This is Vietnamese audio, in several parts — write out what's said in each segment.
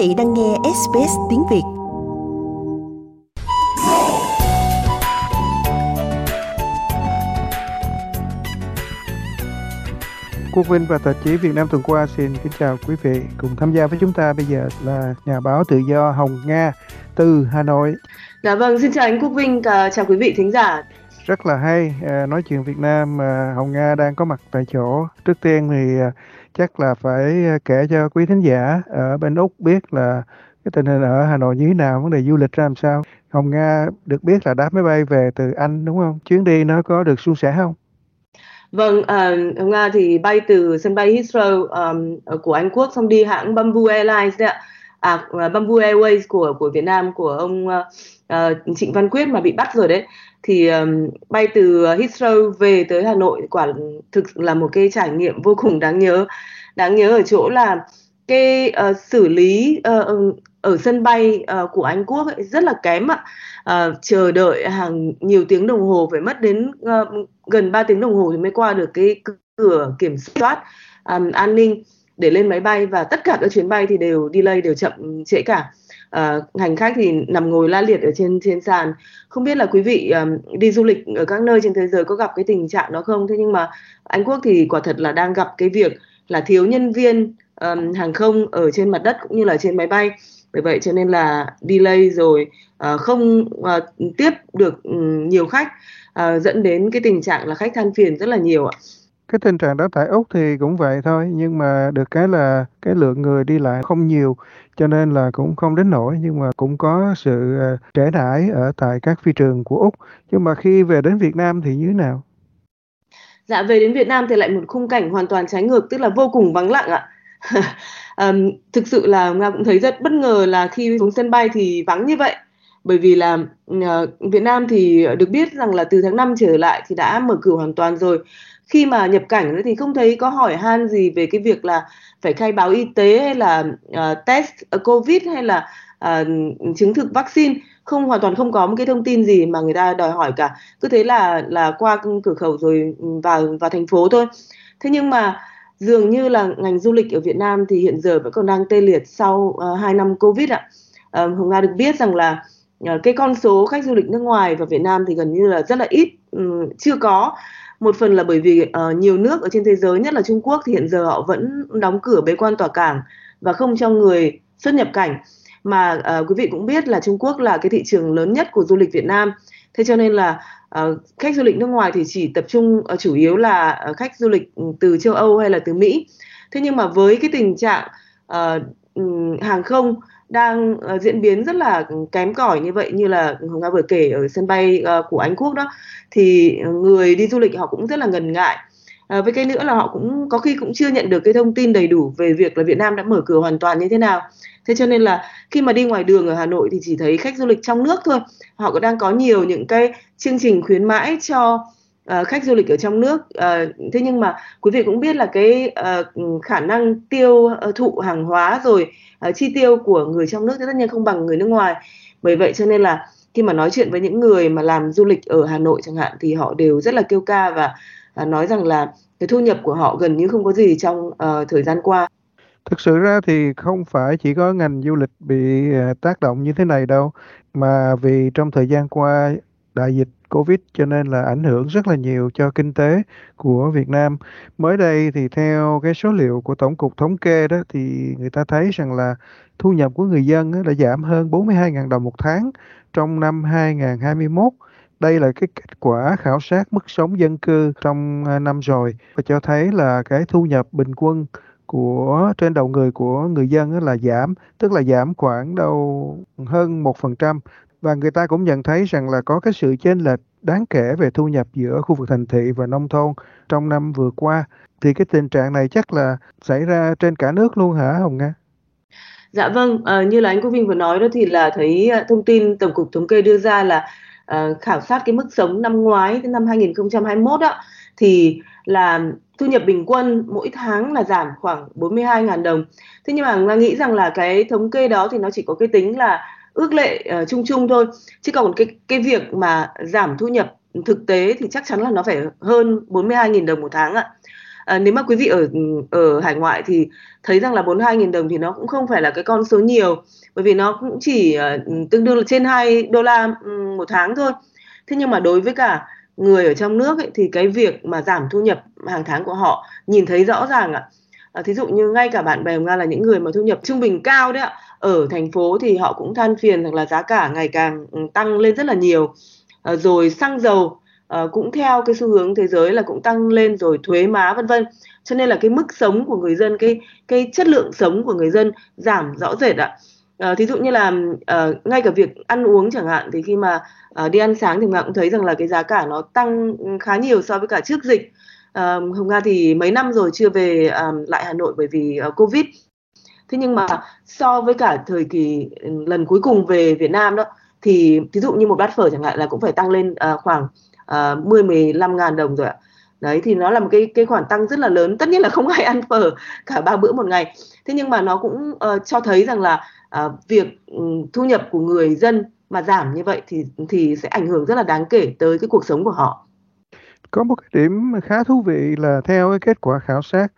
vị đang nghe SBS tiếng Việt. Quốc Vinh và tạp chí Việt Nam tuần qua xin kính chào quý vị. Cùng tham gia với chúng ta bây giờ là nhà báo tự do Hồng Nga từ Hà Nội. Dạ vâng, xin chào anh Quốc Vinh, chào quý vị thính giả. Rất là hay, à, nói chuyện Việt Nam, à, Hồng Nga đang có mặt tại chỗ. Trước tiên thì à, chắc là phải ờ, kể cho quý thính giả ở bên Úc biết là cái tình hình ở Hà Nội như thế nào, vấn đề du lịch ra làm sao. Hồng Nga được biết là đáp máy bay về từ Anh đúng không? Chuyến đi nó có được suôn sẻ không? Vâng, à, Hồng Nga thì bay từ sân bay Heathrow um, của Anh Quốc xong đi hãng Bamboo Airlines đấy ạ. À, Bamboo Airways của của Việt Nam của ông uh, Trịnh Văn Quyết mà bị bắt rồi đấy thì um, bay từ ờ, Heathrow về tới Hà Nội quả thực là một cái trải nghiệm vô cùng đáng nhớ. Đáng nhớ ở chỗ là cái uh, xử lý uh, ở sân bay uh, của Anh Quốc ấy, rất là kém ạ. Uh, chờ đợi hàng nhiều tiếng đồng hồ phải mất đến uh, gần 3 tiếng đồng hồ thì mới qua được cái cửa kiểm soát um, an ninh để lên máy bay và tất cả các chuyến bay thì đều delay đều chậm trễ cả uh, hành khách thì nằm ngồi la liệt ở trên trên sàn. Không biết là quý vị um, đi du lịch ở các nơi trên thế giới có gặp cái tình trạng đó không? Thế nhưng mà Anh Quốc thì quả thật là đang gặp cái việc là thiếu nhân viên um, hàng không ở trên mặt đất cũng như là trên máy bay. Bởi vậy cho nên là delay rồi uh, không uh, tiếp được um, nhiều khách uh, dẫn đến cái tình trạng là khách than phiền rất là nhiều ạ cái tình trạng đó tại Úc thì cũng vậy thôi nhưng mà được cái là cái lượng người đi lại không nhiều cho nên là cũng không đến nổi nhưng mà cũng có sự ờ, trễ nải ở tại các phi trường của Úc nhưng mà khi về đến Việt Nam thì như thế nào? Dạ về đến Việt Nam thì lại một khung cảnh hoàn toàn trái ngược tức là vô cùng vắng lặng ạ. um, thực sự là nga cũng thấy rất bất ngờ là khi xuống sân bay thì vắng như vậy bởi vì là uh, Việt Nam thì được biết rằng là từ tháng 5 trở lại thì đã mở cửa hoàn toàn rồi khi mà nhập cảnh thì không thấy có hỏi han gì về cái việc là phải khai báo y tế hay là uh, test ờ, covid hay là uh, chứng thực vaccine không hoàn toàn không có một cái thông tin gì mà người ta đòi hỏi cả cứ thế là là qua cửa khẩu rồi ừ, vào vào thành phố thôi thế nhưng mà dường như là ngành du lịch ở Việt Nam thì hiện giờ vẫn còn đang tê liệt sau uh, 2 năm Covid ạ. Uh, Hồng Nga được biết rằng là uh, cái con số khách du lịch nước ngoài vào Việt Nam thì gần như là rất là ít, um, chưa có. Một phần là bởi vì uh, nhiều nước ở trên thế giới, nhất là Trung Quốc thì hiện giờ họ vẫn đóng cửa bế quan tỏa cảng và không cho người xuất nhập cảnh. Mà uh, quý vị cũng biết là Trung Quốc là cái thị trường lớn nhất của du lịch Việt Nam. Thế cho nên là uh, khách du lịch nước ngoài thì chỉ tập trung uh, chủ yếu là uh, khách du lịch ừ, từ châu Âu hay là từ Mỹ. Thế nhưng mà với cái tình trạng uh, hàng không đang uh, diễn biến rất là kém cỏi như vậy như là Hồng Nga vừa kể ở sân bay uh, của Anh Quốc đó thì người đi du lịch họ cũng rất là ngần ngại. À, với cái nữa là họ cũng có khi cũng chưa nhận được cái thông tin đầy đủ về việc là Việt Nam đã mở cửa hoàn toàn như thế nào. Thế cho nên là khi mà đi ngoài đường ở Hà Nội thì chỉ thấy khách du lịch trong nước thôi. Họ cũng đang có nhiều những cái chương trình khuyến mãi cho uh, khách du lịch ở trong nước. Uh, thế nhưng mà quý vị cũng biết là cái uh, khả năng tiêu uh, thụ hàng hóa rồi uh, chi tiêu của người trong nước tất nhiên không bằng người nước ngoài. Bởi vậy cho nên là khi mà nói chuyện với những người mà làm du lịch ở Hà Nội chẳng hạn thì họ đều rất là kêu ca và uh, nói rằng là cái thu nhập của họ gần như không có gì trong uh, thời gian qua. Thực sự ra thì không phải chỉ có ngành du lịch bị tác động như thế này đâu, mà vì trong thời gian qua đại dịch Covid cho nên là ảnh hưởng rất là nhiều cho kinh tế của Việt Nam. Mới đây thì theo cái số liệu của Tổng cục Thống kê đó thì người ta thấy rằng là thu nhập của người dân đã giảm hơn 42.000 đồng một tháng trong năm 2021. Đây là cái kết quả khảo sát mức sống dân cư trong à, năm rồi và cho thấy là cái thu nhập bình quân của trên đầu người của người dân là giảm, tức là giảm khoảng đâu hơn 1% và người ta cũng nhận thấy rằng là có cái sự chênh lệch đáng kể về thu nhập giữa khu vực thành thị và nông thôn trong năm vừa qua. Thì cái tình trạng này chắc là xảy ra trên cả nước luôn hả Hồng Nga? Dạ vâng, à, như là anh Quốc Vinh vừa nói đó thì là thấy ờ, thông tin Tổng cục Thống kê đưa ra là à, khảo sát cái mức sống năm ngoái năm 2021 đó thì là thu nhập bình quân mỗi tháng là giảm khoảng 42.000 đồng. Thế nhưng mà Nga nghĩ rằng là cái thống kê đó thì nó chỉ có cái tính là ước lệ uh, chung chung thôi. Chứ còn cái cái việc mà giảm thu nhập thực tế thì chắc chắn là nó phải hơn 42.000 đồng một tháng ạ. à, nếu mà quý vị ở ở hải ngoại thì thấy rằng là 42.000 đồng thì nó cũng không phải là cái con số nhiều bởi vì nó cũng chỉ uh, tương đương là trên 2 đô la um, một tháng thôi thế nhưng mà đối với cả người ở trong nước ấy, thì cái việc mà giảm thu nhập hàng tháng của họ nhìn thấy rõ ràng ạ à, Ờ, thí dụ như ngay cả bạn bè của nga là những người mà thu nhập trung bình cao đấy ạ. Ở thành phố thì họ cũng than phiền rằng là giá cả ngày càng ừ, tăng lên rất là nhiều. À, rồi xăng dầu à, cũng theo cái xu hướng thế giới là cũng tăng lên rồi thuế má vân vân. Cho nên là cái mức sống của người dân cái cái chất lượng sống của người dân giảm rõ rệt ạ. À, thí dụ như là à, ngay cả việc ăn uống chẳng hạn thì khi mà à, đi ăn sáng thì mình cũng thấy rằng là cái giá cả nó tăng ừ, khá nhiều so với cả trước dịch à, hồng nga thì mấy năm rồi chưa về à, lại hà nội bởi vì uh, covid. Thế nhưng mà so với cả thời kỳ lần cuối cùng về việt nam đó thì thí dụ như một bát phở chẳng hạn là cũng phải tăng lên uh, khoảng uh, 10 15 ngàn đồng rồi ạ. Đấy thì nó là một cái cái khoản tăng rất là lớn. Tất nhiên là không ai ăn phở cả ba bữa một ngày. Thế nhưng mà nó cũng uh, cho thấy rằng là uh, việc um, thu nhập của người dân mà giảm như vậy thì thì sẽ ảnh hưởng rất là đáng kể tới cái cuộc sống của họ có một cái điểm khá thú vị là theo cái kết quả khảo sát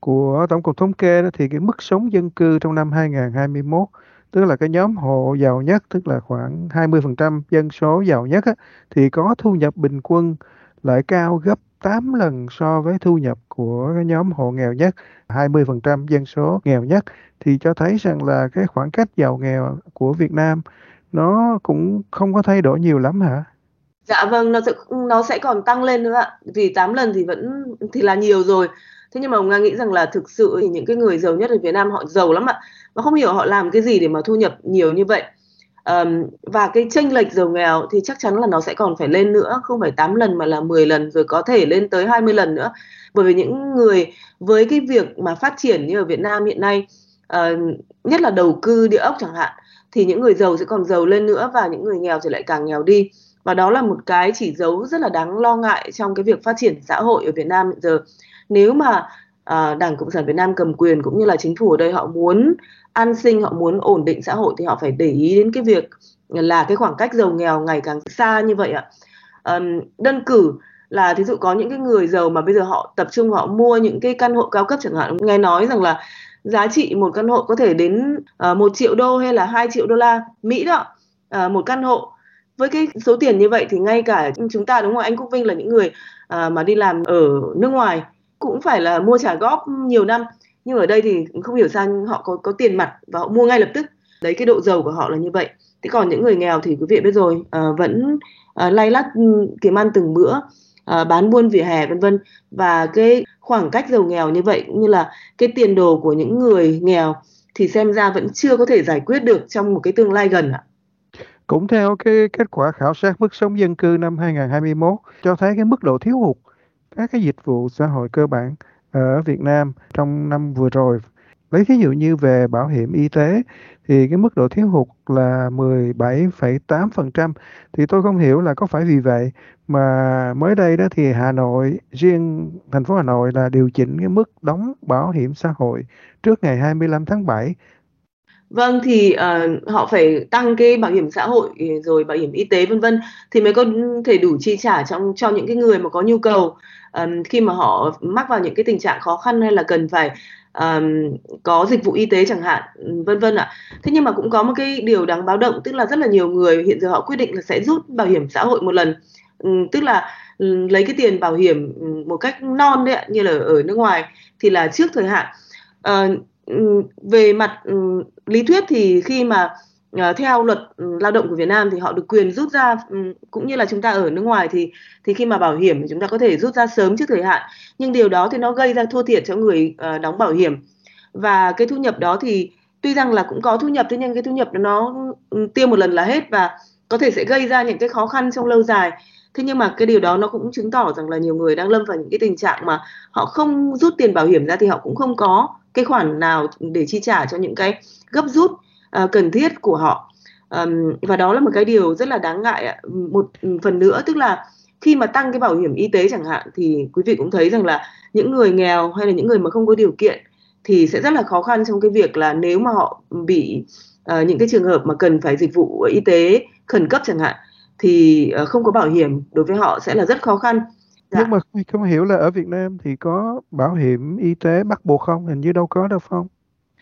của Tổng cục Thống kê đó, thì cái mức sống dân cư trong năm 2021 tức là cái nhóm hộ giàu nhất tức là khoảng 20% dân số giàu nhất á, thì có thu nhập bình quân lại cao gấp 8 lần so với thu nhập của cái nhóm hộ nghèo nhất 20% dân số nghèo nhất thì cho thấy rằng là cái khoảng cách giàu nghèo của Việt Nam nó cũng không có thay đổi nhiều lắm hả? Dạ vâng, nó sẽ nó sẽ còn tăng lên nữa ạ. Vì 8 lần thì vẫn thì là nhiều rồi. Thế nhưng mà ông Nga nghĩ rằng là thực sự thì những cái người giàu nhất ở Việt Nam họ giàu lắm ạ. Và không hiểu họ làm cái gì để mà thu nhập nhiều như vậy. Um, và cái chênh lệch giàu nghèo thì chắc chắn là nó sẽ còn phải lên nữa, không phải 8 lần mà là 10 lần rồi có thể lên tới 20 lần nữa. Bởi vì những người với cái việc mà phát triển như ở Việt Nam hiện nay, uh, nhất là đầu cư địa ốc chẳng hạn, thì những người giàu sẽ còn giàu lên nữa và những người nghèo thì lại càng nghèo đi và đó là một cái chỉ dấu rất là đáng lo ngại trong cái việc phát triển xã hội ở Việt Nam hiện giờ. Nếu mà à, Đảng Cộng sản Việt Nam cầm quyền cũng như là chính phủ ở đây họ muốn an sinh họ muốn ổn định xã hội thì họ phải để ý đến cái việc là cái khoảng cách giàu nghèo ngày càng xa như vậy ạ. À, đơn cử là thí dụ có những cái người giàu mà bây giờ họ tập trung họ mua những cái căn hộ cao cấp chẳng hạn. Nghe nói rằng là giá trị một căn hộ có thể đến ờ, uh, 1 triệu đô hay là 2 triệu đô la Mỹ đó uh, một căn hộ với cái số tiền như vậy thì ngay cả chúng ta đúng không? Anh Quốc Vinh là những người à, mà đi làm ở nước ngoài cũng phải là mua trả góp nhiều năm. Nhưng ở đây thì không hiểu sao họ có có tiền mặt và họ mua ngay lập tức. Đấy cái độ giàu của họ là như vậy. Thế còn những người nghèo thì quý vị biết rồi à, vẫn à, lay lắt ừ, kiếm ăn từng bữa à, bán buôn vỉa hè vân vân. Và cái khoảng cách giàu nghèo như vậy cũng như là cái tiền đồ của những người nghèo thì xem ra vẫn chưa có thể giải quyết được trong một cái tương lai gần ạ. Cũng theo cái kết quả khảo sát mức sống dân cư năm 2021 cho thấy cái mức độ thiếu hụt các cái dịch vụ xã hội cơ bản ở Việt Nam trong năm vừa rồi. Lấy ví dụ như về bảo hiểm y tế thì cái mức độ thiếu hụt là 17,8%. Thì tôi không hiểu là có phải vì vậy mà mới đây đó thì Hà Nội, riêng thành phố Hà Nội là điều chỉnh cái mức đóng bảo hiểm xã hội trước ngày 25 tháng 7 Vâng thì uh, họ phải tăng cái bảo hiểm xã hội ừ, rồi bảo hiểm y tế vân vân thì mới có thể đủ chi trả trong cho những cái người mà có nhu cầu um, khi mà họ mắc vào những cái tình trạng khó khăn hay là cần phải um, có dịch vụ y tế chẳng hạn ừ, vân vân ạ. Thế nhưng mà cũng có một cái điều đáng báo động tức là rất là nhiều người hiện giờ họ quyết định là sẽ rút bảo hiểm xã hội một lần um, tức là um, lấy cái tiền bảo hiểm một cách non đấy ạ như là ở nước ngoài thì là trước thời hạn. Uh, Ừ, về mặt ừ, lý thuyết thì khi mà ờ, theo luật ừ, lao động của Việt Nam thì họ được quyền rút ra cũng như là chúng ta ở nước ngoài thì thì khi mà bảo hiểm thì chúng ta có thể rút ra sớm trước thời hạn. Nhưng điều đó thì nó gây ra thua thiệt cho người ờ, đóng bảo hiểm. Và cái thu nhập đó thì tuy rằng là cũng có thu nhập thế nhưng cái thu nhập nó tiêu một lần là hết và có thể sẽ gây ra những cái khó khăn trong lâu dài. Thế nhưng mà cái điều đó nó cũng chứng tỏ rằng là nhiều người đang lâm vào những cái tình trạng mà họ không rút tiền bảo hiểm ra thì họ cũng không có cái khoản nào để chi trả cho những cái gấp rút uh, cần thiết của họ. Um, và đó là một cái điều rất là đáng ngại ạ. Một phần nữa tức là khi mà tăng cái bảo hiểm y tế chẳng hạn thì quý vị cũng thấy rằng là những người nghèo hay là những người mà không có điều kiện thì sẽ rất là khó khăn trong cái việc là nếu mà họ bị uh, những cái trường hợp mà cần phải dịch vụ y tế khẩn cấp chẳng hạn thì uh, không có bảo hiểm đối với họ sẽ là rất khó khăn. Dạ. Nhưng mà không hiểu là ở Việt Nam thì có bảo hiểm y tế bắt buộc không? Hình như đâu có đâu không?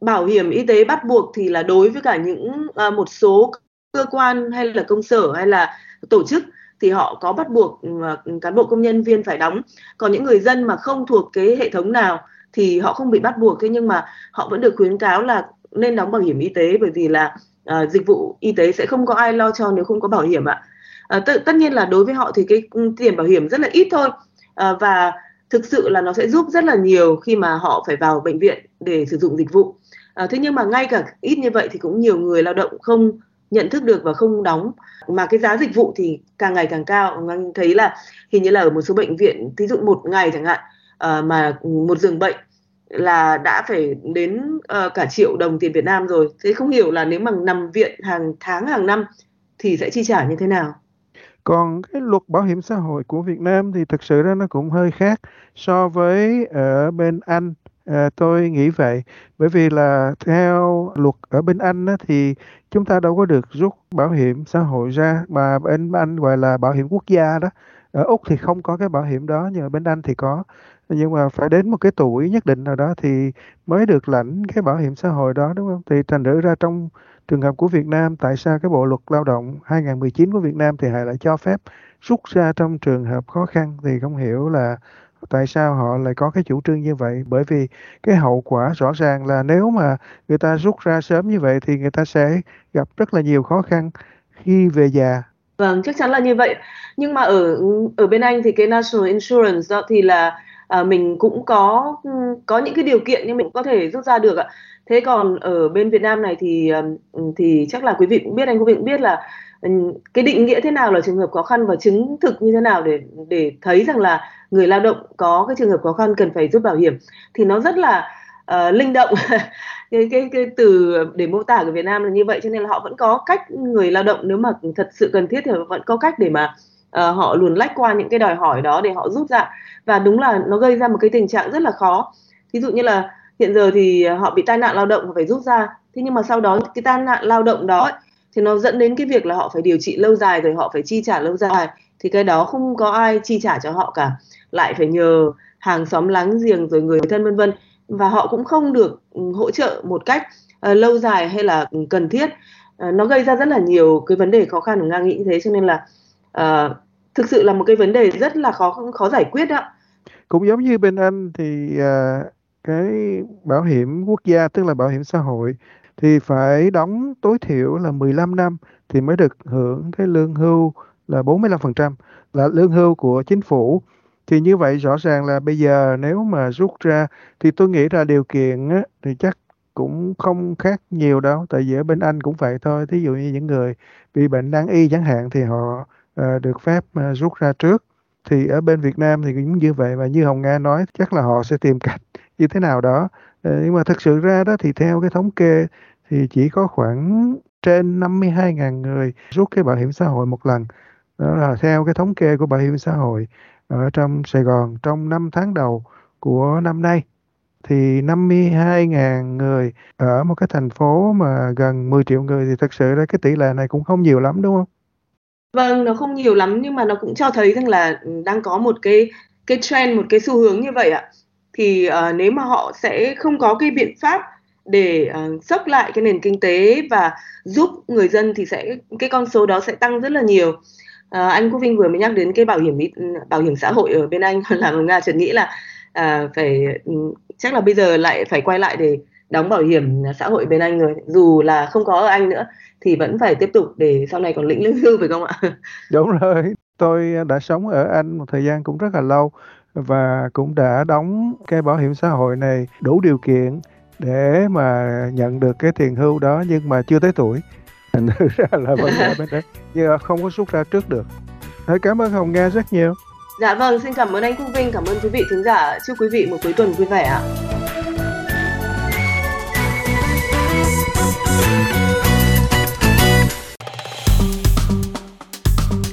Bảo hiểm y tế bắt buộc thì là đối với cả những à, một số cơ quan hay là công sở hay là tổ chức thì họ có bắt buộc à, cán bộ công nhân viên phải đóng. Còn những người dân mà không thuộc cái hệ thống nào thì họ không bị bắt buộc thế nhưng mà họ vẫn được khuyến cáo là nên đóng bảo hiểm y tế bởi vì là à, dịch vụ y tế sẽ không có ai lo cho nếu không có bảo hiểm ạ. Ờ, à, t- tất nhiên là đối với họ thì cái tiền bảo hiểm rất là ít thôi à, và thực sự là nó sẽ giúp rất là nhiều khi mà họ phải vào bệnh viện để sử dụng dịch vụ. À, thế nhưng mà ngay cả ít như vậy thì cũng nhiều người lao động không nhận thức được và không đóng mà cái giá dịch vụ thì càng ngày càng cao. Anh thấy là hình như là ở một số bệnh viện, thí dụ một ngày chẳng hạn à, mà một giường bệnh là đã phải đến uh, cả triệu đồng tiền Việt Nam rồi. Thế không hiểu là nếu mà nằm viện hàng tháng hàng năm thì sẽ chi trả như thế nào? Còn cái luật bảo hiểm xã hội của Việt Nam thì thực sự ra nó cũng hơi khác so với ở bên Anh. À, tôi nghĩ vậy bởi vì là theo luật ở bên Anh á, thì chúng ta đâu có được rút bảo hiểm xã hội ra mà bên Anh gọi là bảo hiểm quốc gia đó. Ở Úc thì không có cái bảo hiểm đó nhưng ở bên Anh thì có. Nhưng mà phải đến một cái tuổi nhất định nào đó thì mới được lãnh cái bảo hiểm xã hội đó đúng không? Thì thành thử ra trong trường hợp của Việt Nam tại sao cái Bộ luật Lao động 2019 của Việt Nam thì lại cho phép rút ra trong trường hợp khó khăn? Thì không hiểu là tại sao họ lại có cái chủ trương như vậy. Bởi vì cái hậu quả rõ ràng là nếu mà người ta rút ra sớm như vậy thì người ta sẽ gặp rất là nhiều khó khăn khi về già. Vâng, chắc chắn là như vậy. Nhưng mà ở ở bên Anh thì cái National Insurance đó thì là à, mình cũng có ừ, có những cái điều kiện nhưng mình có thể rút ra được ạ. Thế còn ở bên Việt Nam này thì ừ, thì chắc là quý vị cũng biết anh quý vị cũng biết là ừ, cái định nghĩa thế nào là trường hợp khó khăn và chứng thực như thế nào để để thấy rằng là người lao động có cái trường hợp khó khăn cần phải rút bảo hiểm thì nó rất là uh, linh động cái, cái cái từ để mô tả của Việt Nam là như vậy cho nên là họ vẫn có cách người lao động nếu mà thật sự cần thiết thì vẫn có cách để mà uh, họ luồn lách qua những cái đòi hỏi đó để họ rút ra. Và đúng là nó gây ra một cái tình trạng rất là khó. Ví dụ như là hiện giờ thì họ bị tai nạn lao động và phải rút ra. Thế nhưng mà sau đó cái tai nạn lao động đó thì nó dẫn đến cái việc là họ phải điều trị lâu dài rồi họ phải chi trả lâu dài. Thì cái đó không có ai chi trả cho họ cả. Lại phải nhờ hàng xóm láng giềng rồi người thân vân vân. Và họ cũng không được ừ, hỗ trợ một cách uh, lâu dài hay là cần thiết. Uh, nó gây ra rất là nhiều cái vấn đề khó khăn của nga nghĩ như thế. Cho nên là uh, thực sự là một cái vấn đề rất là khó khó giải quyết ạ. cũng giống như bên anh thì uh, cái bảo hiểm quốc gia tức là bảo hiểm xã hội thì phải đóng tối thiểu là 15 năm thì mới được hưởng cái lương hưu là 45% là lương hưu của chính phủ thì như vậy rõ ràng là bây giờ nếu mà rút ra thì tôi nghĩ là điều kiện á, thì chắc cũng không khác nhiều đâu tại vì ở bên Anh cũng vậy thôi thí dụ như những người bị bệnh nan y chẳng hạn thì họ uh, Ờ, được phép uh, rút ra trước. Thì ở bên Việt Nam thì cũng như vậy và như Hồng Nga nói chắc là họ sẽ tìm cách như thế nào đó. Uh, nhưng mà thực sự ra đó thì theo cái thống kê thì chỉ có khoảng trên 52.000 người rút cái bảo hiểm xã hội một lần. Đó là theo cái thống kê của bảo hiểm xã hội ở trong Sài Gòn trong 5 tháng đầu của năm nay. Thì 52.000 người ở một cái thành phố mà gần 10 triệu người thì thực sự ra cái tỷ lệ này cũng không nhiều lắm đúng không? Vâng, nó không nhiều lắm nhưng mà nó cũng cho thấy rằng là ừ, đang có một cái cái trend, một cái xu hướng như vậy ạ. Thì uh, nếu mà họ sẽ không có cái biện pháp để uh, sốc lại cái nền kinh tế và giúp người dân thì sẽ cái con số đó sẽ tăng rất là nhiều À, anh Quốc Vinh vừa mới nhắc đến cái bảo hiểm ừ, bảo hiểm xã hội ở bên Anh làm Nga chợt nghĩ là à, phải ừ, chắc là bây giờ lại phải quay lại để đóng bảo hiểm xã hội bên Anh rồi dù là không có ở Anh nữa thì vẫn phải tiếp tục để sau này còn lĩnh lương hưu phải không ạ? Đúng rồi, tôi đã sống ở Anh một thời gian cũng rất là lâu và cũng đã đóng cái bảo hiểm xã hội này đủ điều kiện để mà nhận được cái tiền hưu đó nhưng mà chưa tới tuổi thành ra là vấn đề bên đấy nhưng không có rút ra trước được Thôi cảm ơn Hồng Nga rất nhiều Dạ vâng, xin cảm ơn anh Quốc Vinh, cảm ơn quý vị thính giả. Chúc quý vị một cuối tuần vui vẻ ạ.